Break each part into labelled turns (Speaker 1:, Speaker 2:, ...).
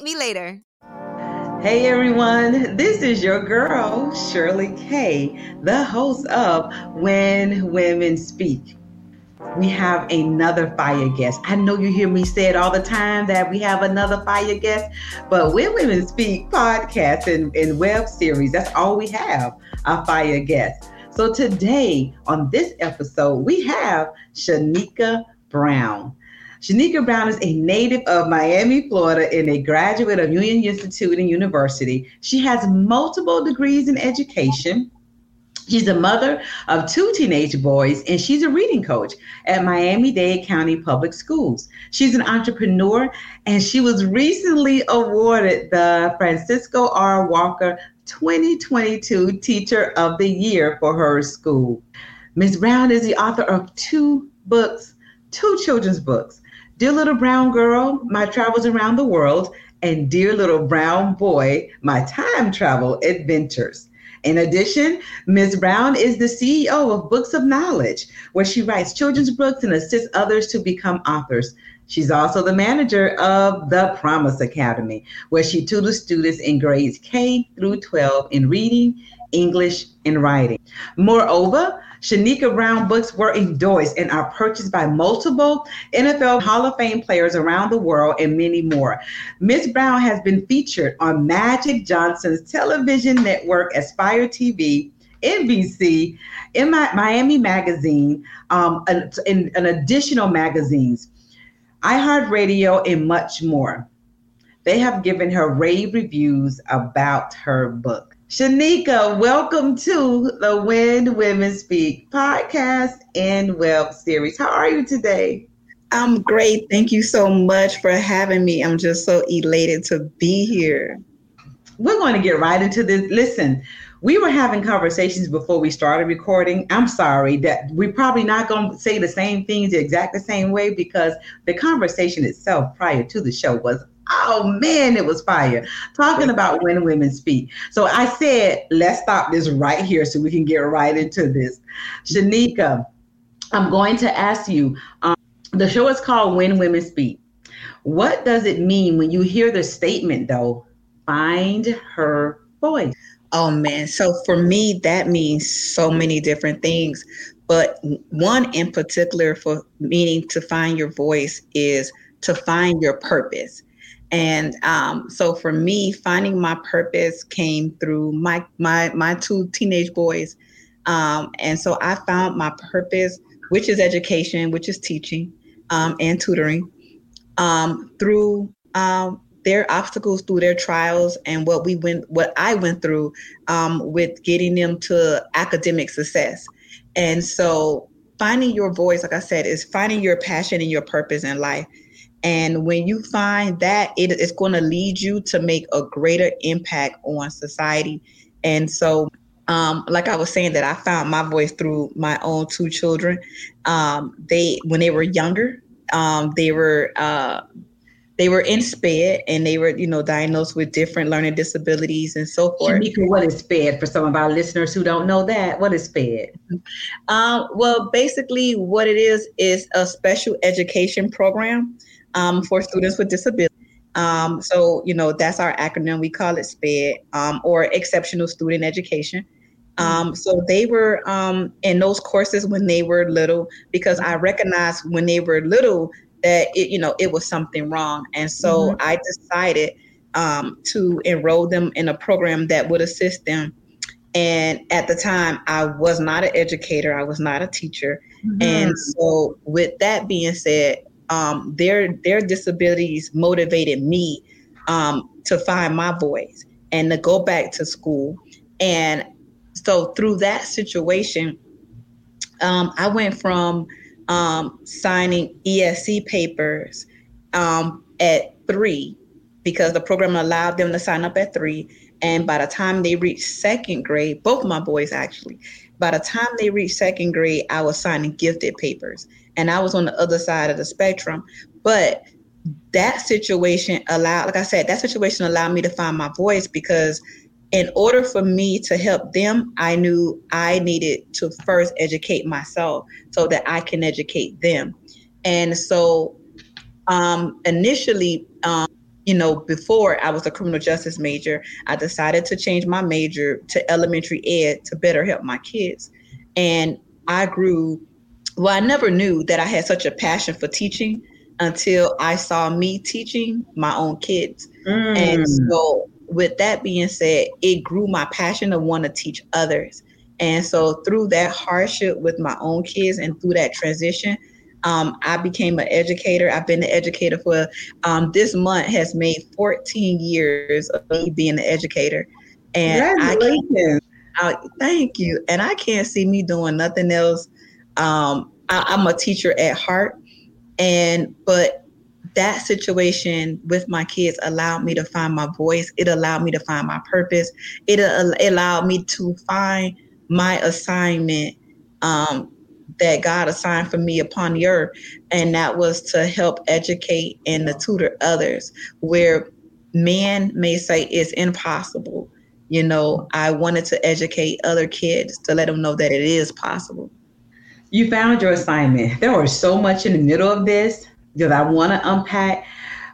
Speaker 1: me later.
Speaker 2: Hey everyone, this is your girl, Shirley K, the host of When Women Speak. We have another fire guest. I know you hear me say it all the time that we have another fire guest, but When Women Speak podcast and, and web series, that's all we have, a fire guest. So today on this episode, we have Sheneka Brown. Sheneka Brown is a native of Miami, Florida, and a graduate of Union Institute and University. She has multiple degrees in education. She's a mother of two teenage boys, and she's a reading coach at Miami Dade County Public Schools. She's an entrepreneur, and she was recently awarded the Francisco R. Walker 2022 Teacher of the Year for her school. Ms. Brown is the author of two books, two children's books. Dear Little Brown Girl, My Travels Around the World, and Dear Little Brown Boy, My Time Travel Adventures. In addition, Ms. Brown is the CEO of Books of Knowledge, where she writes children's books and assists others to become authors. She's also the manager of the Promise Academy, where she tutors students in grades K through 12 in reading, English, and writing. Moreover, Sheneka Brown books were endorsed and are purchased by multiple NFL Hall of Fame players around the world and many more. Miss Brown has been featured on Magic Johnson's television network, Aspire TV, NBC, in Miami Magazine, um, and, and, and additional magazines, iHeartRadio, and much more. They have given her rave reviews about her book. Sheneka, welcome to the When Women Speak podcast and web series. How are you today?
Speaker 3: I'm great. Thank you so much for having me. I'm just so elated to be here.
Speaker 2: We're going to get right into this. Listen, we were having conversations before we started recording. I'm sorry that we're probably not going to say the same things the exact the same way because the conversation itself prior to the show was Oh man, it was fire. Talking about when women speak. So I said, let's stop this right here so we can get right into this. Sheneka, I'm going to ask you um, the show is called When Women Speak. What does it mean when you hear the statement, though? Find her voice.
Speaker 3: Oh man. So for me, that means so many different things. But one in particular for meaning to find your voice is to find your purpose. And um, so for me, finding my purpose came through my my my two teenage boys. Um, and so I found my purpose, which is education, which is teaching um, and tutoring, um, through um, their obstacles, through their trials, and what we went, what I went through um, with getting them to academic success. And so finding your voice, like I said, is finding your passion and your purpose in life. And when you find that, it is going to lead you to make a greater impact on society. And so, um, like I was saying, that I found my voice through my own two children. Um, they, when they were younger, um, they were uh, they were in SPED and they were, you know, diagnosed with different learning disabilities and so forth.
Speaker 2: Sheneka, what is SPED for some of our listeners who don't know that? What is SPED?
Speaker 3: Um, well, basically, what it is is a special education program um, for students with disabilities. Um, so, you know, that's our acronym. We call it SPED um, or Exceptional Student Education. Um, so they were um, in those courses when they were little because I recognized when they were little that it, you know, it was something wrong. And so mm-hmm. I decided um, to enroll them in a program that would assist them. And at the time, I was not an educator, I was not a teacher. Mm-hmm. And so, with that being said, um, their their disabilities motivated me um, to find my voice and to go back to school. And so through that situation, um, I went from um, signing ESE papers um, at three because the program allowed them to sign up at three. And by the time they reached second grade, both my boys actually, by the time they reached second grade, I was signing gifted papers. And I was on the other side of the spectrum. But that situation allowed, like I said, that situation allowed me to find my voice because in order for me to help them, I knew I needed to first educate myself so that I can educate them. And so um, initially, um, you know, before I was a criminal justice major, I decided to change my major to elementary ed to better help my kids. And I grew, well, I never knew that I had such a passion for teaching until I saw me teaching my own kids. Mm. And so, with that being said, it grew my passion to want to teach others. And so, through that hardship with my own kids and through that transition, um, I became an educator. I've been an educator for um, this month has made 14 years of me being an educator. And I can't, I, thank you. And I can't see me doing nothing else. Um, I, I'm a teacher at heart. And, but that situation with my kids allowed me to find my voice. It allowed me to find my purpose. It, uh, allowed me to find my assignment um, that God assigned for me upon the earth, and that was to help educate and to tutor others where man may say it's impossible. You know, I wanted to educate other kids to let them know that it is possible.
Speaker 2: You found your assignment. There was so much in the middle of this that I want to unpack.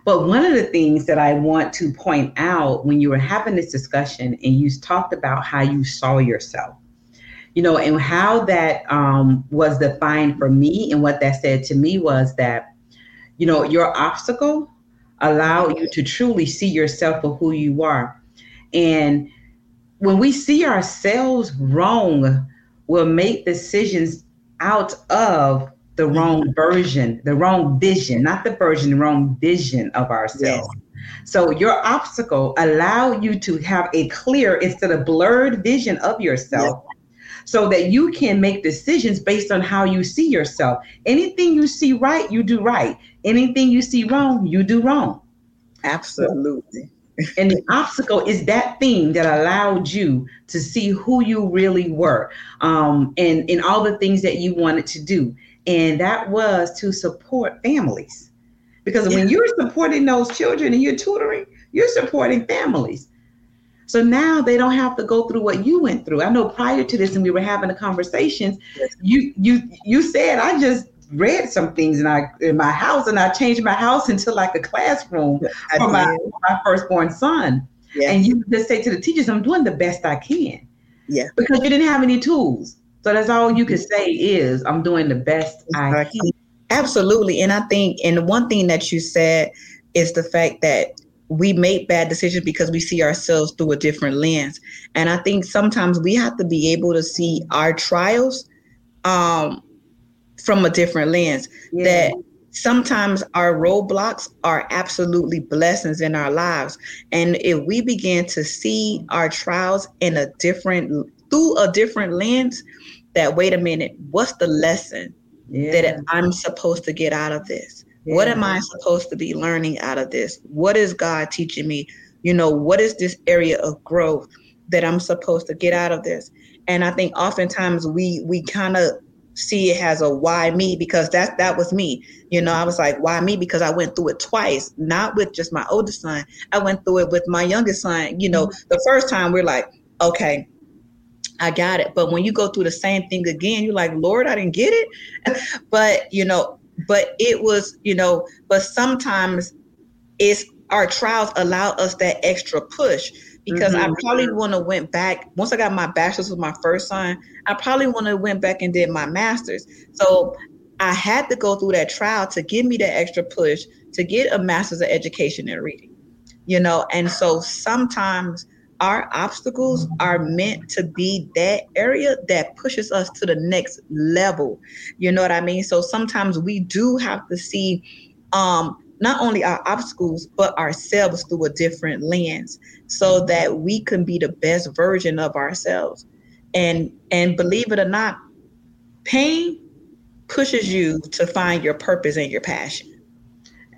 Speaker 2: But one of the things that I want to point out when you were having this discussion and you talked about how you saw yourself, you know, and how that um, was defined for me and what that said to me was that, you know, your obstacle allowed you to truly see yourself for who you are. And when we see ourselves wrong, we'll make decisions out of the mm-hmm. wrong version, the wrong vision, not the version, the wrong vision of ourselves. Yes. So your obstacle allow you to have a clear instead of blurred vision of yourself so that you can make decisions based on how you see yourself. Anything you see right, you do right. Anything you see wrong, you do wrong.
Speaker 3: Absolutely.
Speaker 2: And the obstacle is that thing that allowed you to see who you really were um, and, and all the things that you wanted to do. And that was to support families. Because yeah. when you're supporting those children and you're tutoring, you're supporting families. So now they don't have to go through what you went through. I know prior to this, and we were having the conversations, you you you said I just read some things in I in my house, and I changed my house into like a classroom I for my, my firstborn son. Yes. And you just say to the teachers, "I'm doing the best I can."
Speaker 3: Yeah.
Speaker 2: Because you didn't have any tools, so that's all you can say is, "I'm doing the best I can."
Speaker 3: Absolutely, and I think, and the one thing that you said is the fact that we make bad decisions because we see ourselves through a different lens. And I think sometimes we have to be able to see our trials um, from a different lens. Yeah. That sometimes our roadblocks are absolutely blessings in our lives. And if we begin to see our trials in a different through a different lens, that wait a minute, what's the lesson yeah. that I'm supposed to get out of this? Yeah. What am I supposed to be learning out of this? What is God teaching me? You know, what is this area of growth that I'm supposed to get out of this? And I think oftentimes we we kind of see it as a why me because that that was me. You know, I was like, why me? Because I went through it twice, not with just my oldest son. I went through it with my youngest son. You know, mm-hmm. the first time we're like, okay, I got it. But when you go through the same thing again, you're like, Lord, I didn't get it. but you know, but it was, you know, but sometimes it's our trials allow us that extra push because mm-hmm. I probably want to went back once I got my bachelor's with my first son. I probably want to went back and did my master's. So I had to go through that trial to give me that extra push to get a master's of education in reading, you know. And so sometimes our obstacles are meant to be that area that pushes us to the next level. You know what I mean? So sometimes we do have to see um, not only our obstacles, but ourselves through a different lens so that we can be the best version of ourselves. And and believe it or not, pain pushes you to find your purpose and your passion.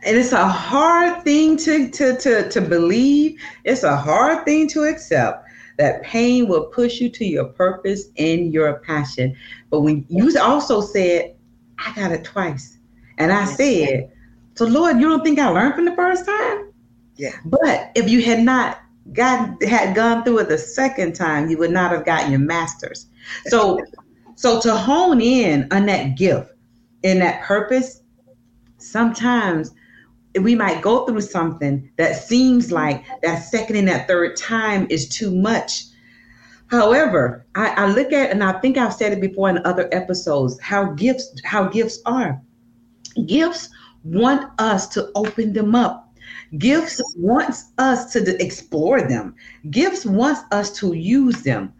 Speaker 2: And it's a hard thing to, to, to, to believe. It's a hard thing to accept that pain will push you to your purpose and your passion. But when you also said, I got it twice. And I said, So Lord, you don't think I learned from the first time?
Speaker 3: Yeah.
Speaker 2: But if you had not gotten had gone through it the second time, you would not have gotten your master's. So so to hone in on that gift and that purpose, sometimes we might go through something that seems like that second and that third time is too much. However, I, I, look at and I think I've said it before in other episodes how gifts how gifts are. Gifts want us to open them up. Gifts wants us to explore them. Gifts wants us to use them.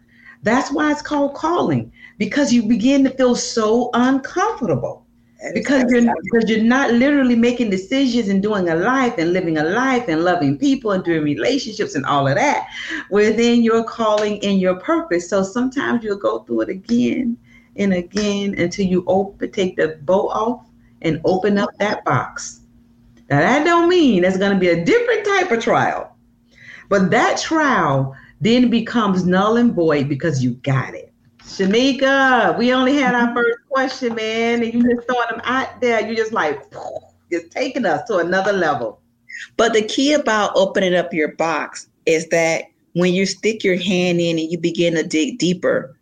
Speaker 2: That's why it's called calling because you begin to feel so uncomfortable because you're because you're not literally making decisions and doing a life and living a life and loving people and doing relationships and all of that within your calling and your purpose. So sometimes you'll go through it again and again until you open take the bow off and open up that box. Now that don't mean it's going to be a different type of trial, but that trial then becomes null and void because you got it. Sheneka, we only had our mm-hmm. first question, man, and you just throwing them out there. You just like just taking us to another level.
Speaker 3: But the key about opening up your box is that when you stick your hand in and you begin to dig deeper,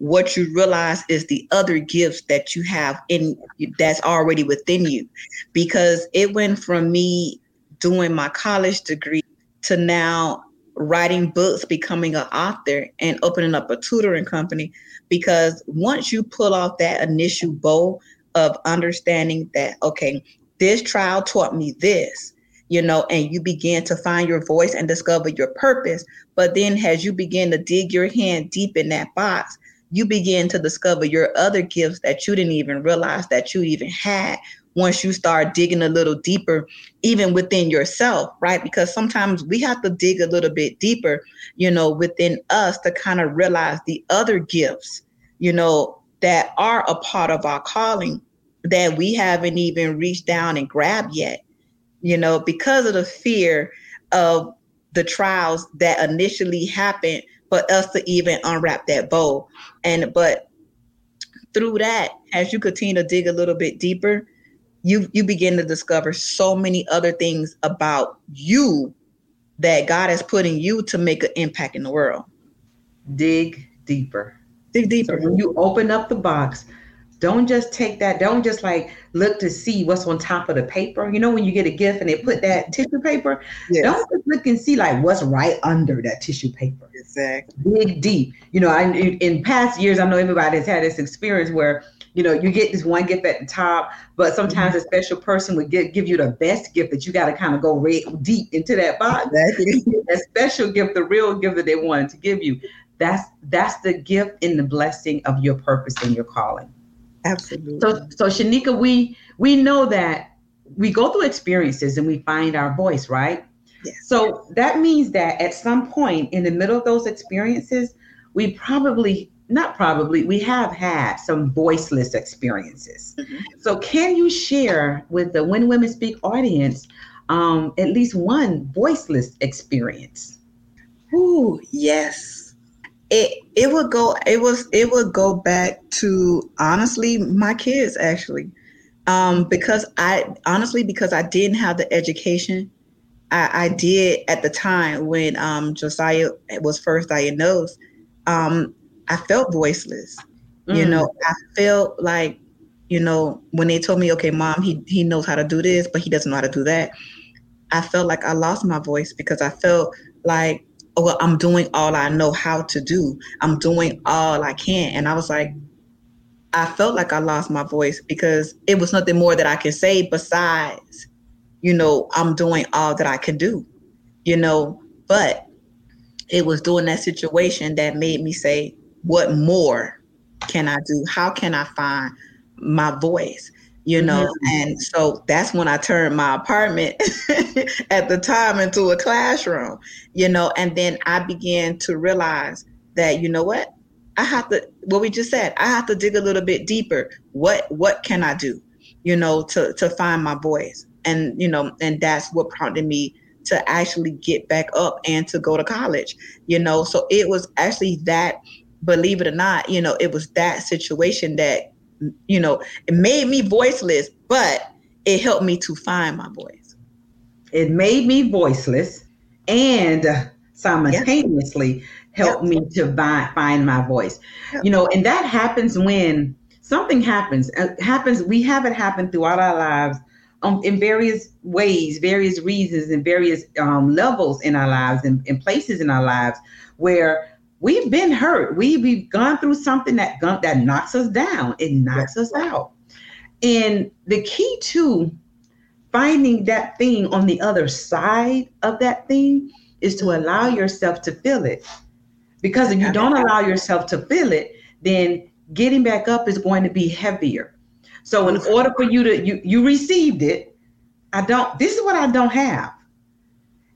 Speaker 3: what you realize is the other gifts that you have in that's already within you. Because it went from me doing my college degree to now writing books, becoming an author, and opening up a tutoring company because once you pull off that initial bow of understanding that, okay, this trial taught me this, you know, and you begin to find your voice and discover your purpose. But then as you begin to dig your hand deep in that box, you begin to discover your other gifts that you didn't even realize that you even had once you start digging a little deeper, even within yourself, right? Because sometimes we have to dig a little bit deeper, you know, within us to kind of realize the other gifts, you know, that are a part of our calling that we haven't even reached down and grabbed yet, you know, because of the fear of the trials that initially happened for us to even unwrap that bow. And, but through that, as you continue to dig a little bit deeper, you you begin to discover so many other things about you that God has put in you to make an impact in the world.
Speaker 2: Dig deeper.
Speaker 3: Dig deeper.
Speaker 2: So when you open up the box, don't just take that, don't just like look to see what's on top of the paper. You know, when you get a gift and they put that tissue paper, yes. don't just look and see like what's right under that tissue paper.
Speaker 3: Exactly.
Speaker 2: Dig deep. You know, I, in past years, I know everybody's had this experience where you know, you get this one gift at the top, but sometimes mm-hmm. a special person would give, give you the best gift that you got to kind of go right deep into that box. Exactly. that special gift, the real gift that they wanted to give you. That's that's the gift and the blessing of your purpose and your calling.
Speaker 3: Absolutely.
Speaker 2: So so Sheneka, we we know that we go through experiences and we find our voice, right?
Speaker 3: Yes.
Speaker 2: So that means that at some point in the middle of those experiences, we probably not probably, we have had some voiceless experiences. Mm-hmm. So, can you share with the When Women Speak audience um, at least one voiceless experience?
Speaker 3: Ooh, yes. It it would go it was it would go back to honestly my kids actually. Um, because I honestly because I didn't have the education I, I did at the time when um, Josiah was first diagnosed. Um, I felt voiceless. Mm. You know, I felt like, you know, when they told me, okay, mom, he he knows how to do this, but he doesn't know how to do that. I felt like I lost my voice because I felt like, well, I'm doing all I know how to do. I'm doing all I can. And I was like, I felt like I lost my voice because it was nothing more that I can say besides, you know, I'm doing all that I can do, you know, but it was during that situation that made me say, what more can I do? How can I find my voice? You know, mm-hmm. and so that's when I turned my apartment at the time into a classroom, you know, and then I began to realize that, you know what? I have to what we just said, I have to dig a little bit deeper. What what can I do, you know, to to find my voice? and you know, and that's what prompted me to actually get back up and to go to college. You know, so it was actually that. Believe it or not, you know, it was that situation that, you know, it made me voiceless, but it helped me to find my voice.
Speaker 2: It made me voiceless and simultaneously helped me to find, find my voice. You know, and that happens when something happens. It uh, happens. We have it happen throughout our lives um, in various ways, various reasons, and various um, levels in our lives and, and places in our lives where we've been hurt. We, we've gone through something that that knocks us down. It knocks us out. And the key to finding that thing on the other side of that thing is to allow yourself to feel it. Because if you don't allow yourself to feel it, then getting back up is going to be heavier. So in order for you to you you received it, I don't. This is what I don't have.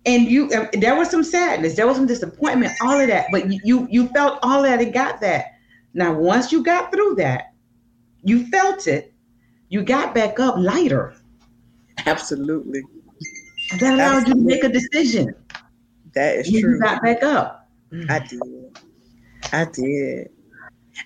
Speaker 2: And you, uh, there was some sadness, there was some disappointment, all of that. But you you, you felt all that and got that. Now once you got through that, you felt it. You got back up lighter.
Speaker 3: Absolutely.
Speaker 2: That allowed Absolutely. you to make a decision.
Speaker 3: That is true.
Speaker 2: You got back up.
Speaker 3: I did. I did.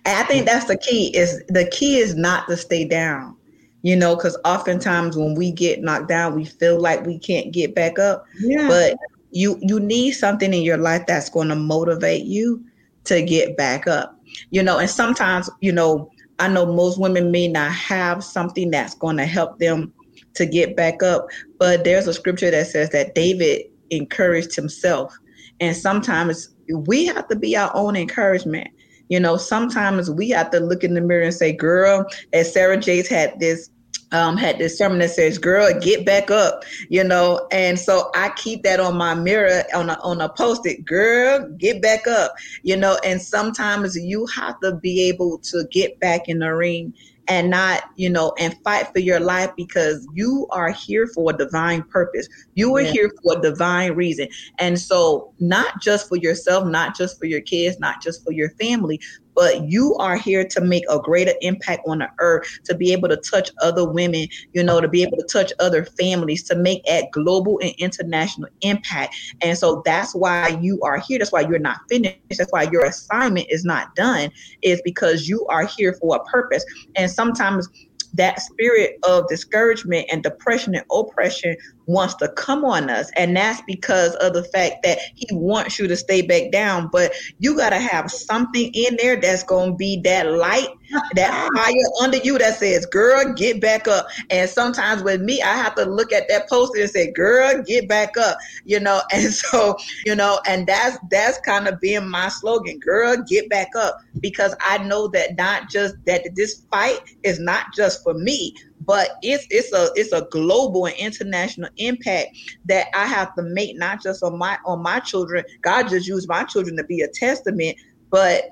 Speaker 3: And I think that's the key is the key is not to stay down. You know, because oftentimes when we get knocked down, we feel like we can't get back up. Yeah. But you you need something in your life that's going to motivate you to get back up. You know, and sometimes, you know, I know most women may not have something that's going to help them to get back up, but there's a scripture that says that David encouraged himself. And sometimes we have to be our own encouragement. You know, sometimes we have to look in the mirror and say, girl, as Sarah Jakes had this um, had this sermon that says, "Girl, get back up," you know, and so I keep that on my mirror on a on a post-it. Girl, get back up, you know. And sometimes you have to be able to get back in the ring and not, you know, and fight for your life because you are here for a divine purpose. You are yeah. here for a divine reason. And so, not just for yourself, not just for your kids, not just for your family, but you are here to make a greater impact on the earth, to be able to touch other women, you know, to be able to touch other families, to make a global and international impact. And so that's why you are here. That's why you're not finished. That's why your assignment is not done, is because you are here for a purpose. And sometimes that spirit of discouragement and depression and oppression wants to come on us. And that's because of the fact that he wants you to stay back down. But you got to have something in there that's going to be that light, that fire under you that says, girl, get back up. And sometimes with me, I have to look at that poster and say, girl, get back up, you know? And so, you know, and that's, that's kind of being my slogan, girl, get back up. Because I know that not just that this fight is not just for me, but it's it's a it's a global and international impact that I have to make not just on my on my children. God just used my children to be a testament, but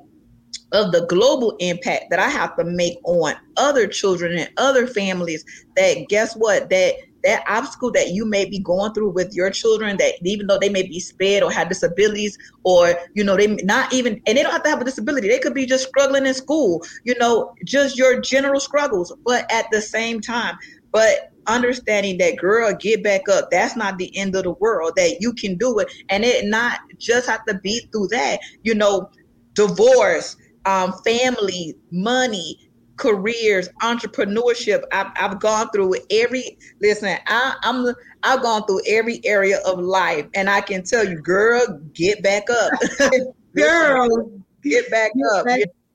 Speaker 3: of the global impact that I have to make on other children and other families that guess what that that obstacle that you may be going through with your children that even though they may be sped or have disabilities or you know they not even and they don't have to have a disability. They could be just struggling in school you know just your general struggles but at the same time but understanding that girl get back up. That's not the end of the world that you can do it. And it not just have to be through that you know divorce um, family money careers, entrepreneurship. I've, I've gone through every. Listen, I, I'm I've gone through every area of life, and I can tell you, girl, get back up, girl, get back up.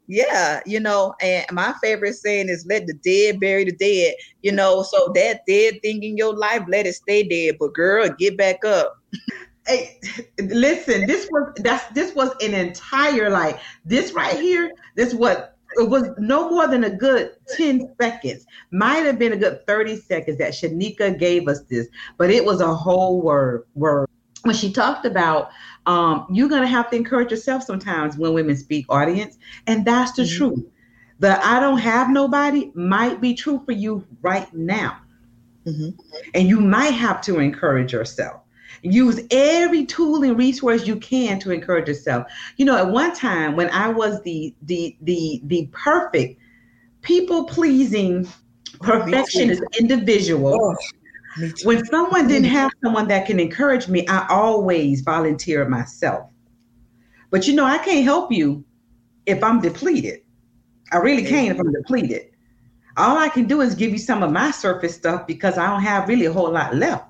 Speaker 3: Yeah, you know, and my favorite saying is let the dead bury the dead, you know, so that dead thing in your life, let it stay dead. But girl, get back up.
Speaker 2: Hey, listen, this was that's this was an entire like this right here, this what it was no more than a good 10 seconds. Might have been a good 30 seconds that Sheneka gave us this, but it was a whole word word. When she talked about um, you're gonna have to encourage yourself sometimes when women speak audience, and that's the mm-hmm. truth. The I don't have nobody might be true for you right now. Mm-hmm. And you might have to encourage yourself. Use every tool and resource you can to encourage yourself. You know, at one time when I was the the the the perfect people pleasing perfectionist individual, oh. When someone didn't have someone that can encourage me, I always volunteer myself. But you know, I can't help you if I'm depleted. I really can't if I'm depleted. All I can do is give you some of my surface stuff because I don't have really a whole lot left.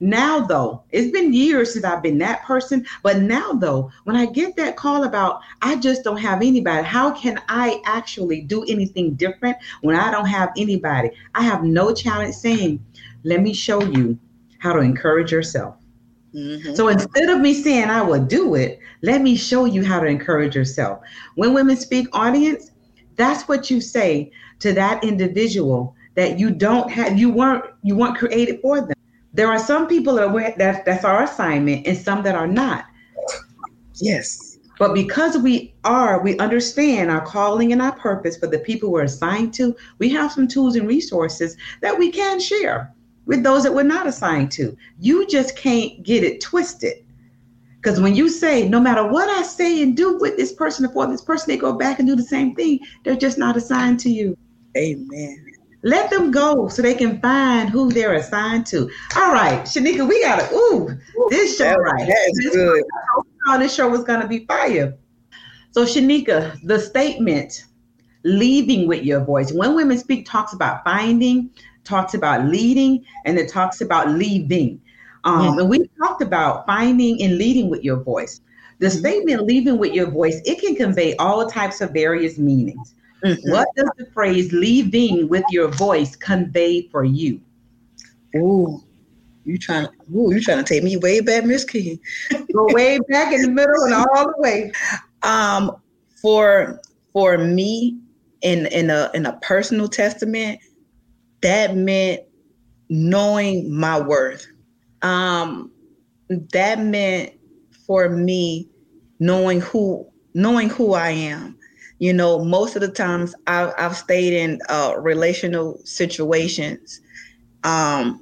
Speaker 2: Now, though, it's been years since I've been that person. But now, though, when I get that call about I just don't have anybody, how can I actually do anything different when I don't have anybody? I have no challenge saying, let me show you how to encourage yourself. Mm-hmm. So instead of me saying I will do it, let me show you how to encourage yourself. When women speak audience, that's what you say to that individual that you don't have you weren't you weren't created for them there are some people that are, that that's our assignment and some that are not
Speaker 3: yes
Speaker 2: but because we are we understand our calling and our purpose for the people we're assigned to we have some tools and resources that we can share with those that we're not assigned to you just can't get it twisted because when you say, no matter what I say and do with this person or for this person, they go back and do the same thing, they're just not assigned to you.
Speaker 3: Amen.
Speaker 2: Let them go so they can find who they're assigned to. All right, Sheneka, we got to, ooh, this show, that, right?
Speaker 3: That's this good.
Speaker 2: Show, this show was going to be fire. So, Sheneka, the statement, leaving with your voice, when women speak, talks about finding, talks about leading, and it talks about leaving. Um, And we talked about finding and leading with your voice. The mm-hmm. statement leaving with your voice, it can convey all types of various meanings. Mm-hmm. What does the phrase leaving with your voice convey for you?
Speaker 3: Ooh, you trying to ooh, you trying to take me way back, Miss King.
Speaker 2: Go way back in the middle and all the way.
Speaker 3: Um, for for me in in a in a personal testament, that meant knowing my worth. Um, that meant for me knowing who knowing who I am you know most of the times i've, I've stayed in uh, relational situations um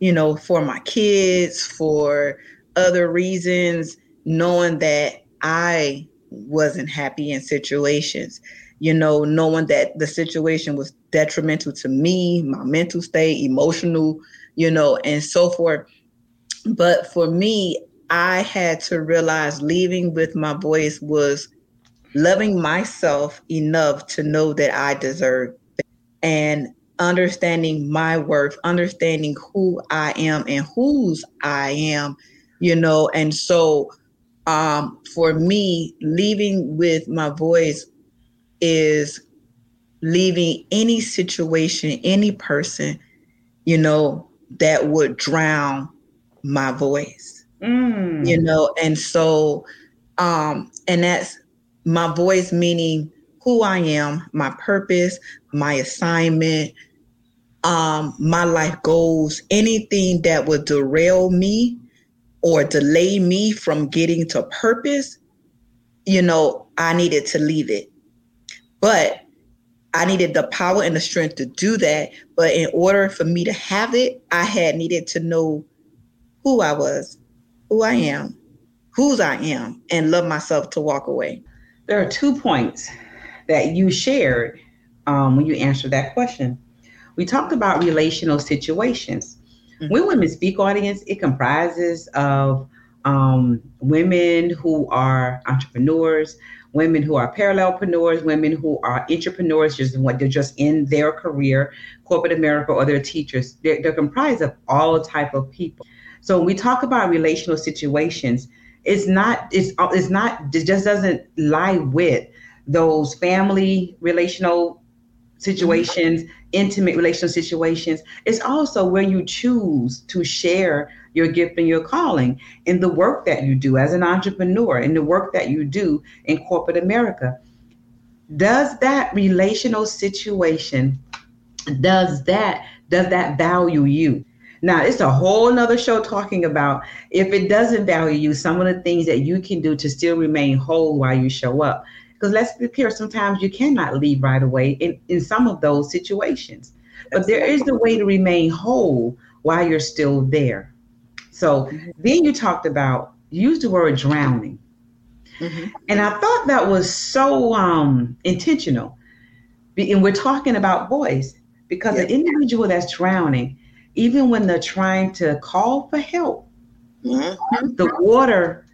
Speaker 3: you know for my kids for other reasons knowing that i wasn't happy in situations you know knowing that the situation was detrimental to me my mental state emotional you know and so forth. But for me i had to realize leaving with my voice was loving myself enough to know that I deserve it, and understanding my worth, understanding who I am and whose I am, you know. And so um, for me, leaving with my voice is leaving any situation, any person, you know, that would drown my voice. Mm. You know, and so um and that's my voice meaning who I am, my purpose, my assignment, um, my life goals, anything that would derail me or delay me from getting to purpose, you know, I needed to leave it. But I needed the power and the strength to do that. But in order for me to have it, I had needed to know who I was, who I am, whose I am, and love myself to walk away
Speaker 2: there are two points that you shared um, when you answered that question. We talked about relational situations. Mm-hmm. When women speak audience, it comprises of um, women who are entrepreneurs, women who are parallelpreneurs, women who are entrepreneurs, just what they're just in their career, corporate America, or they're teachers. They're, they're comprised of all type of people. So when we talk about relational situations, it's not it's uh, it's not it just doesn't lie with those family relational situations mm-hmm. intimate relational situations. It's also where you choose to share your gift and your calling in the work that you do as an entrepreneur in the work that you do in corporate america. Does that relational situation does that does that value you now, it's a whole nother show talking about if it doesn't value you, some of the things that you can do to still remain whole while you show up. Because let's be clear, sometimes you cannot leave right away in, in some of those situations. But there is the way to remain whole while you're still there. So mm-hmm. then you talked about, use the word drowning. Mm-hmm. And I thought that was so um, intentional. And we're talking about voice because yes. an individual that's drowning, even when they're trying to call for help, mm-hmm. the water,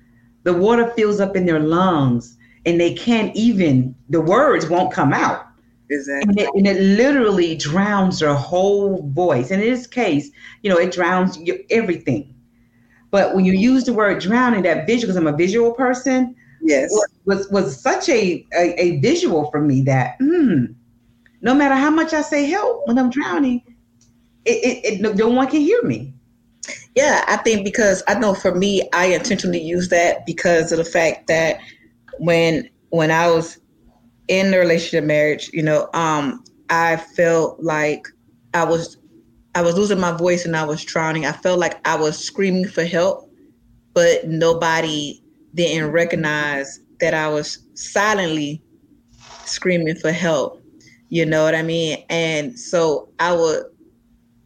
Speaker 2: the water fills up in their lungs and they can't even, the words won't come out.
Speaker 3: Exactly.
Speaker 2: And it, and it, literally drowns their whole voice. And in this case, you know, it drowns everything. But when you use the word drowning, that visual, because I'm a visual person,
Speaker 3: yes,
Speaker 2: was was such a a, a visual for me that hmm, no matter how much I say help when I'm drowning, it, it, it no one can hear me.
Speaker 3: Yeah, I think because I know for me, I intentionally use that because of the fact that when when I was in the relationship marriage, you know, um, I felt like I was I was losing my voice and I was drowning. I felt like I was screaming for help, but nobody didn't recognize that I was silently screaming for help. You know what I mean? And so I would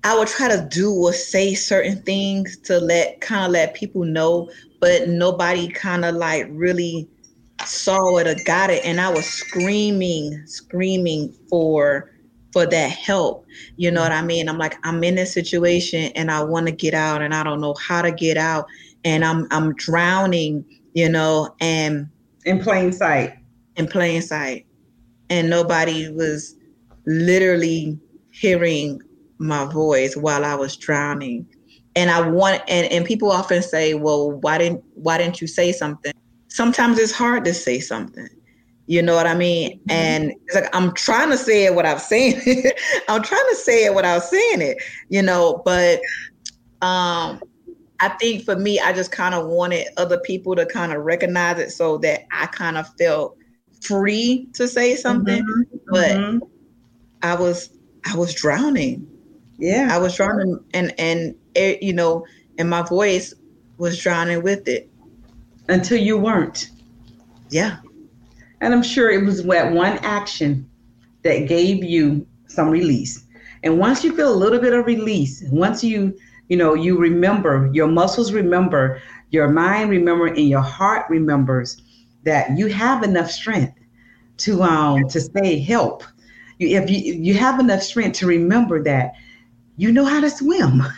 Speaker 3: I would try to do or say certain things to let kind of let people know, but nobody kind of like really saw it or got it. And I was screaming, screaming for for that help. You know what I mean? I'm like, I'm in this situation and I want to get out and I don't know how to get out. And I'm I'm drowning, you know, and
Speaker 2: in plain sight.
Speaker 3: In plain sight. And nobody was literally hearing my voice while I was drowning. And I want and, and people often say, Well, why didn't why didn't you say something? Sometimes it's hard to say something. You know what I mean? Mm-hmm. And it's like I'm trying to say it what I'm saying. I'm trying to say it without saying it, you know, but um I think for me, I just kind of wanted other people to kind of recognize it so that I kind of felt free to say something. Mm-hmm. But mm-hmm. I was I was drowning.
Speaker 2: Yeah.
Speaker 3: I was drowning and and it, you know, and my voice was drowning with it.
Speaker 2: Until you weren't.
Speaker 3: Yeah.
Speaker 2: And I'm sure it was that one action that gave you some release. And once you feel a little bit of release, once you, you know, you remember, your muscles remember, your mind remember, and your heart remembers that you have enough strength to um to say help. You, if you you have enough strength to remember that you know how to swim.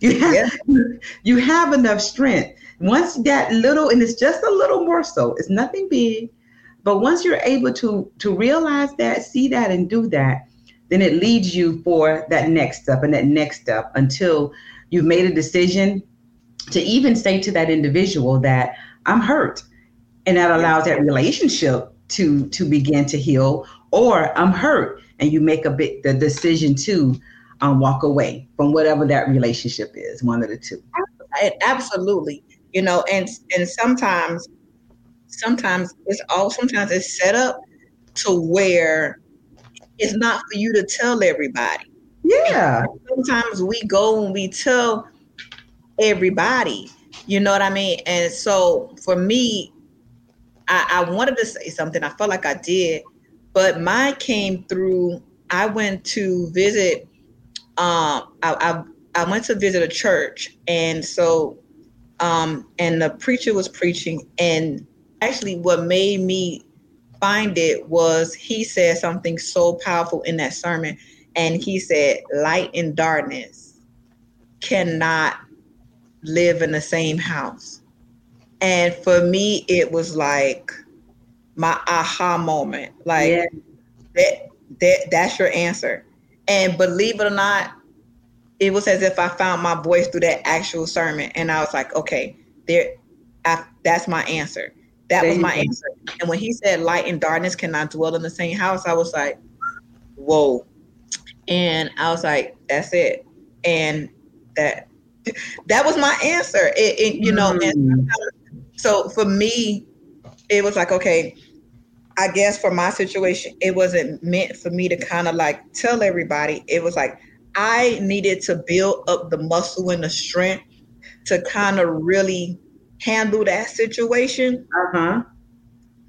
Speaker 2: You have, yeah. you have enough strength. Once that little, and it's just a little more so, it's nothing big, but once you're able to to realize that, see that, and do that, then it leads you for that next step and that next step until you've made a decision to even say to that individual that I'm hurt, and that allows that relationship to to begin to heal, or I'm hurt, and you make a bit the decision to um, walk away from whatever that relationship is, one of the two.
Speaker 3: Absolutely, you know, and and sometimes sometimes it's all sometimes it's set up to where it's not for you to tell everybody.
Speaker 2: Yeah.
Speaker 3: Sometimes we go and we tell everybody. You know what I mean? And so for me, I, I wanted to say something. I felt like I did, but mine came through. I went to visit. Um, I, I I went to visit a church, and so, um, and the preacher was preaching, and actually what made me find it was he said something so powerful in that sermon and he said light and darkness cannot live in the same house and for me it was like my aha moment like yeah. that, that that's your answer and believe it or not it was as if i found my voice through that actual sermon and i was like okay there I, that's my answer that was my answer. And when he said light and darkness cannot dwell in the same house, I was like, whoa. And I was like, that's it. And that that was my answer. It, it you know, mm. and so for me, it was like, okay, I guess for my situation, it wasn't meant for me to kind of like tell everybody. It was like I needed to build up the muscle and the strength to kind of really handle that situation.
Speaker 2: Uh-huh.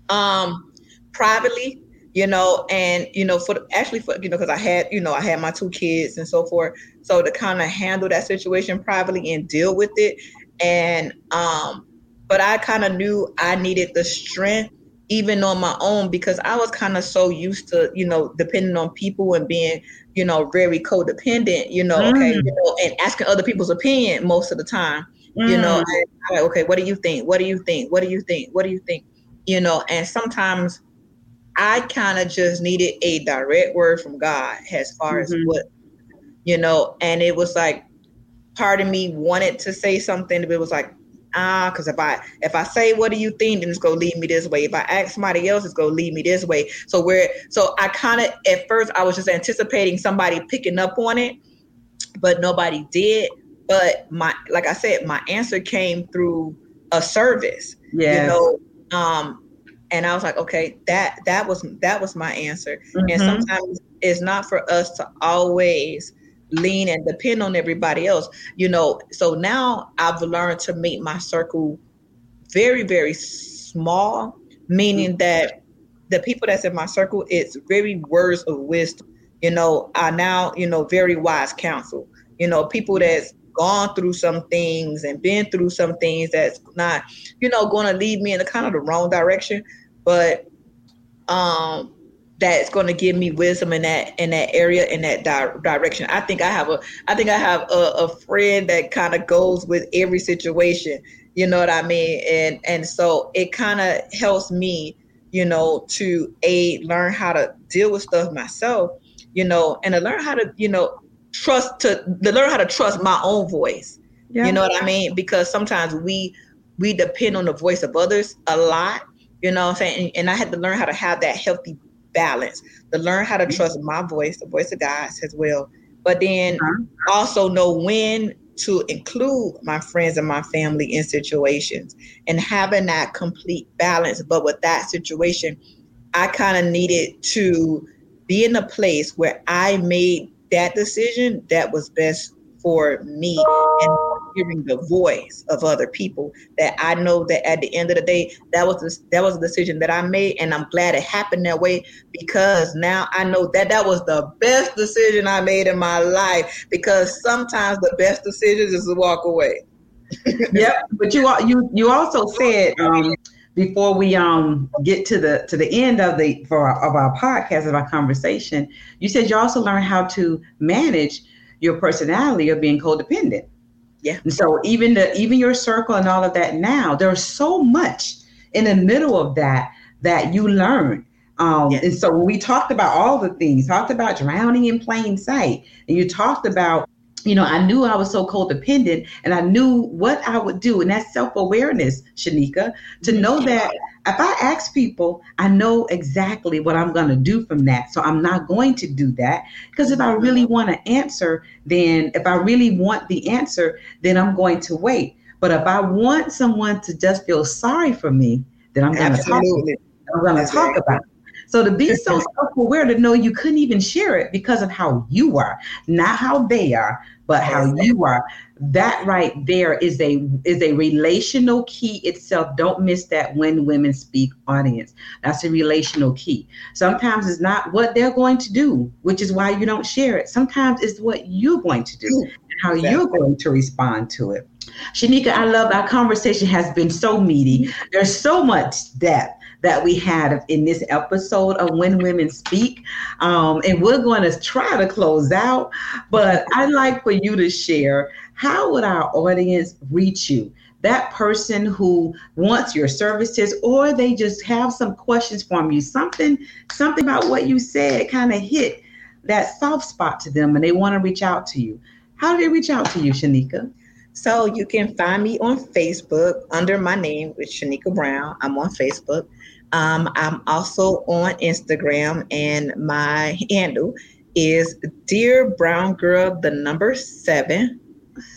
Speaker 3: Um, privately, you know, and you know, for actually for you know, because I had, you know, I had my two kids and so forth. So to kind of handle that situation privately and deal with it. And um, but I kind of knew I needed the strength, even on my own because I was kind of so used to, you know, depending on people and being, you know, very codependent, you know, mm. okay, you know, and asking other people's opinion most of the time, mm. you know, mm. like, okay, what do you think? What do you think? What do you think? What do you think? You know, and sometimes I kind of just needed a direct word from God as far mm-hmm. as what, you know, and it was like part of me wanted to say something, but it was like, ah, because if I if I say what do you think, then it's gonna lead me this way. If I ask somebody else, it's gonna lead me this way. So where so I kind of at first I was just anticipating somebody picking up on it, but nobody did. But my like I said, my answer came through a service. Yeah. You know, um, and I was like, okay, that that was that was my answer. Mm-hmm. And sometimes it's not for us to always lean and depend on everybody else. You know, so now I've learned to make my circle very, very small, meaning mm-hmm. that the people that's in my circle, it's very words of wisdom. You know, are now, you know, very wise counsel. You know, people that's gone through some things and been through some things that's not, you know, going to lead me in the kind of the wrong direction. But um that's going to give me wisdom in that in that area in that di- direction. I think I have a I think I have a, a friend that kind of goes with every situation. You know what I mean? And and so it kind of helps me, you know, to a learn how to deal with stuff myself, you know, and to learn how to you know trust to, to learn how to trust my own voice. Yeah. You know what I mean? Because sometimes we we depend on the voice of others a lot. You know what I'm saying? And, and I had to learn how to have that healthy balance, to learn how to trust my voice, the voice of God as well, but then uh-huh. also know when to include my friends and my family in situations and having that complete balance. But with that situation, I kind of needed to be in a place where I made that decision that was best for me and hearing the voice of other people that I know that at the end of the day that was the, that was a decision that I made and I'm glad it happened that way because now I know that that was the best decision I made in my life because sometimes the best decision is to walk away.
Speaker 2: yep, but you you you also said um, before we um get to the to the end of the for our, of our podcast of our conversation, you said you also learned how to manage your personality of being codependent.
Speaker 3: Yeah.
Speaker 2: And so even the even your circle and all of that now, there's so much in the middle of that that you learn. Um, yes. And so when we talked about all the things, talked about drowning in plain sight, and you talked about you know, I knew I was so codependent and I knew what I would do. And that's self awareness, Sheneka, to know that if I ask people, I know exactly what I'm going to do from that. So I'm not going to do that. Because if I really want to answer, then if I really want the answer, then I'm going to wait. But if I want someone to just feel sorry for me, then I'm going to talk. I'm going to talk about it. So to be so self-aware to know you couldn't even share it because of how you are, not how they are, but how you are. That right there is a is a relational key itself. Don't miss that when women speak audience. That's a relational key. Sometimes it's not what they're going to do, which is why you don't share it. Sometimes it's what you're going to do mm. and how you're going to respond to it. Sheneka, I love our conversation has been so meaty. There's so much depth that we had in this episode of When Women Speak. Um, and we're going to try to close out, but I'd like for you to share how would our audience reach you? That person who wants your services, or they just have some questions from you, something, something about what you said kind of hit that soft spot to them, and they want to reach out to you. How do they reach out to you, Sheneka?
Speaker 3: So you can find me on Facebook under my name, which Sheneka Brown. I'm on Facebook. Um, I'm also on Instagram, and my handle is Dear Brown Girl, the number seven.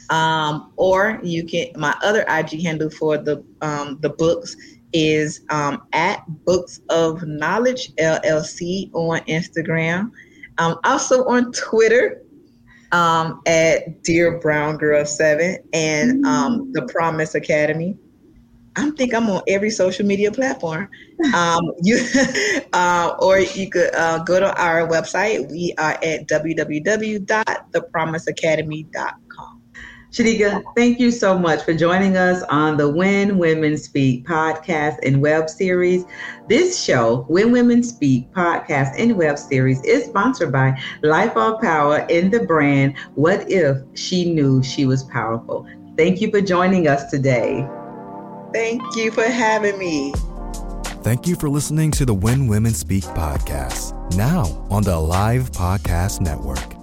Speaker 3: Um, or you can my other IG handle for the um, the books is um, at Books of Knowledge LLC on Instagram. I'm also on Twitter um, at Dear Brown Girl Seven and um, the Promise Academy. I think I'm on every social media platform. Um, you, uh, or you could uh, go to our website. We are at www.thepromiseacademy.com.
Speaker 2: Sheneka, thank you so much for joining us on the When Women Speak podcast and web series. This show, When Women Speak podcast and web series, is sponsored by Life of Power in the brand What If She Knew She Was Powerful. Thank you for joining us today.
Speaker 3: Thank you for having me.
Speaker 4: Thank you for listening to the When Women Speak podcast, now on the Live Podcast Network.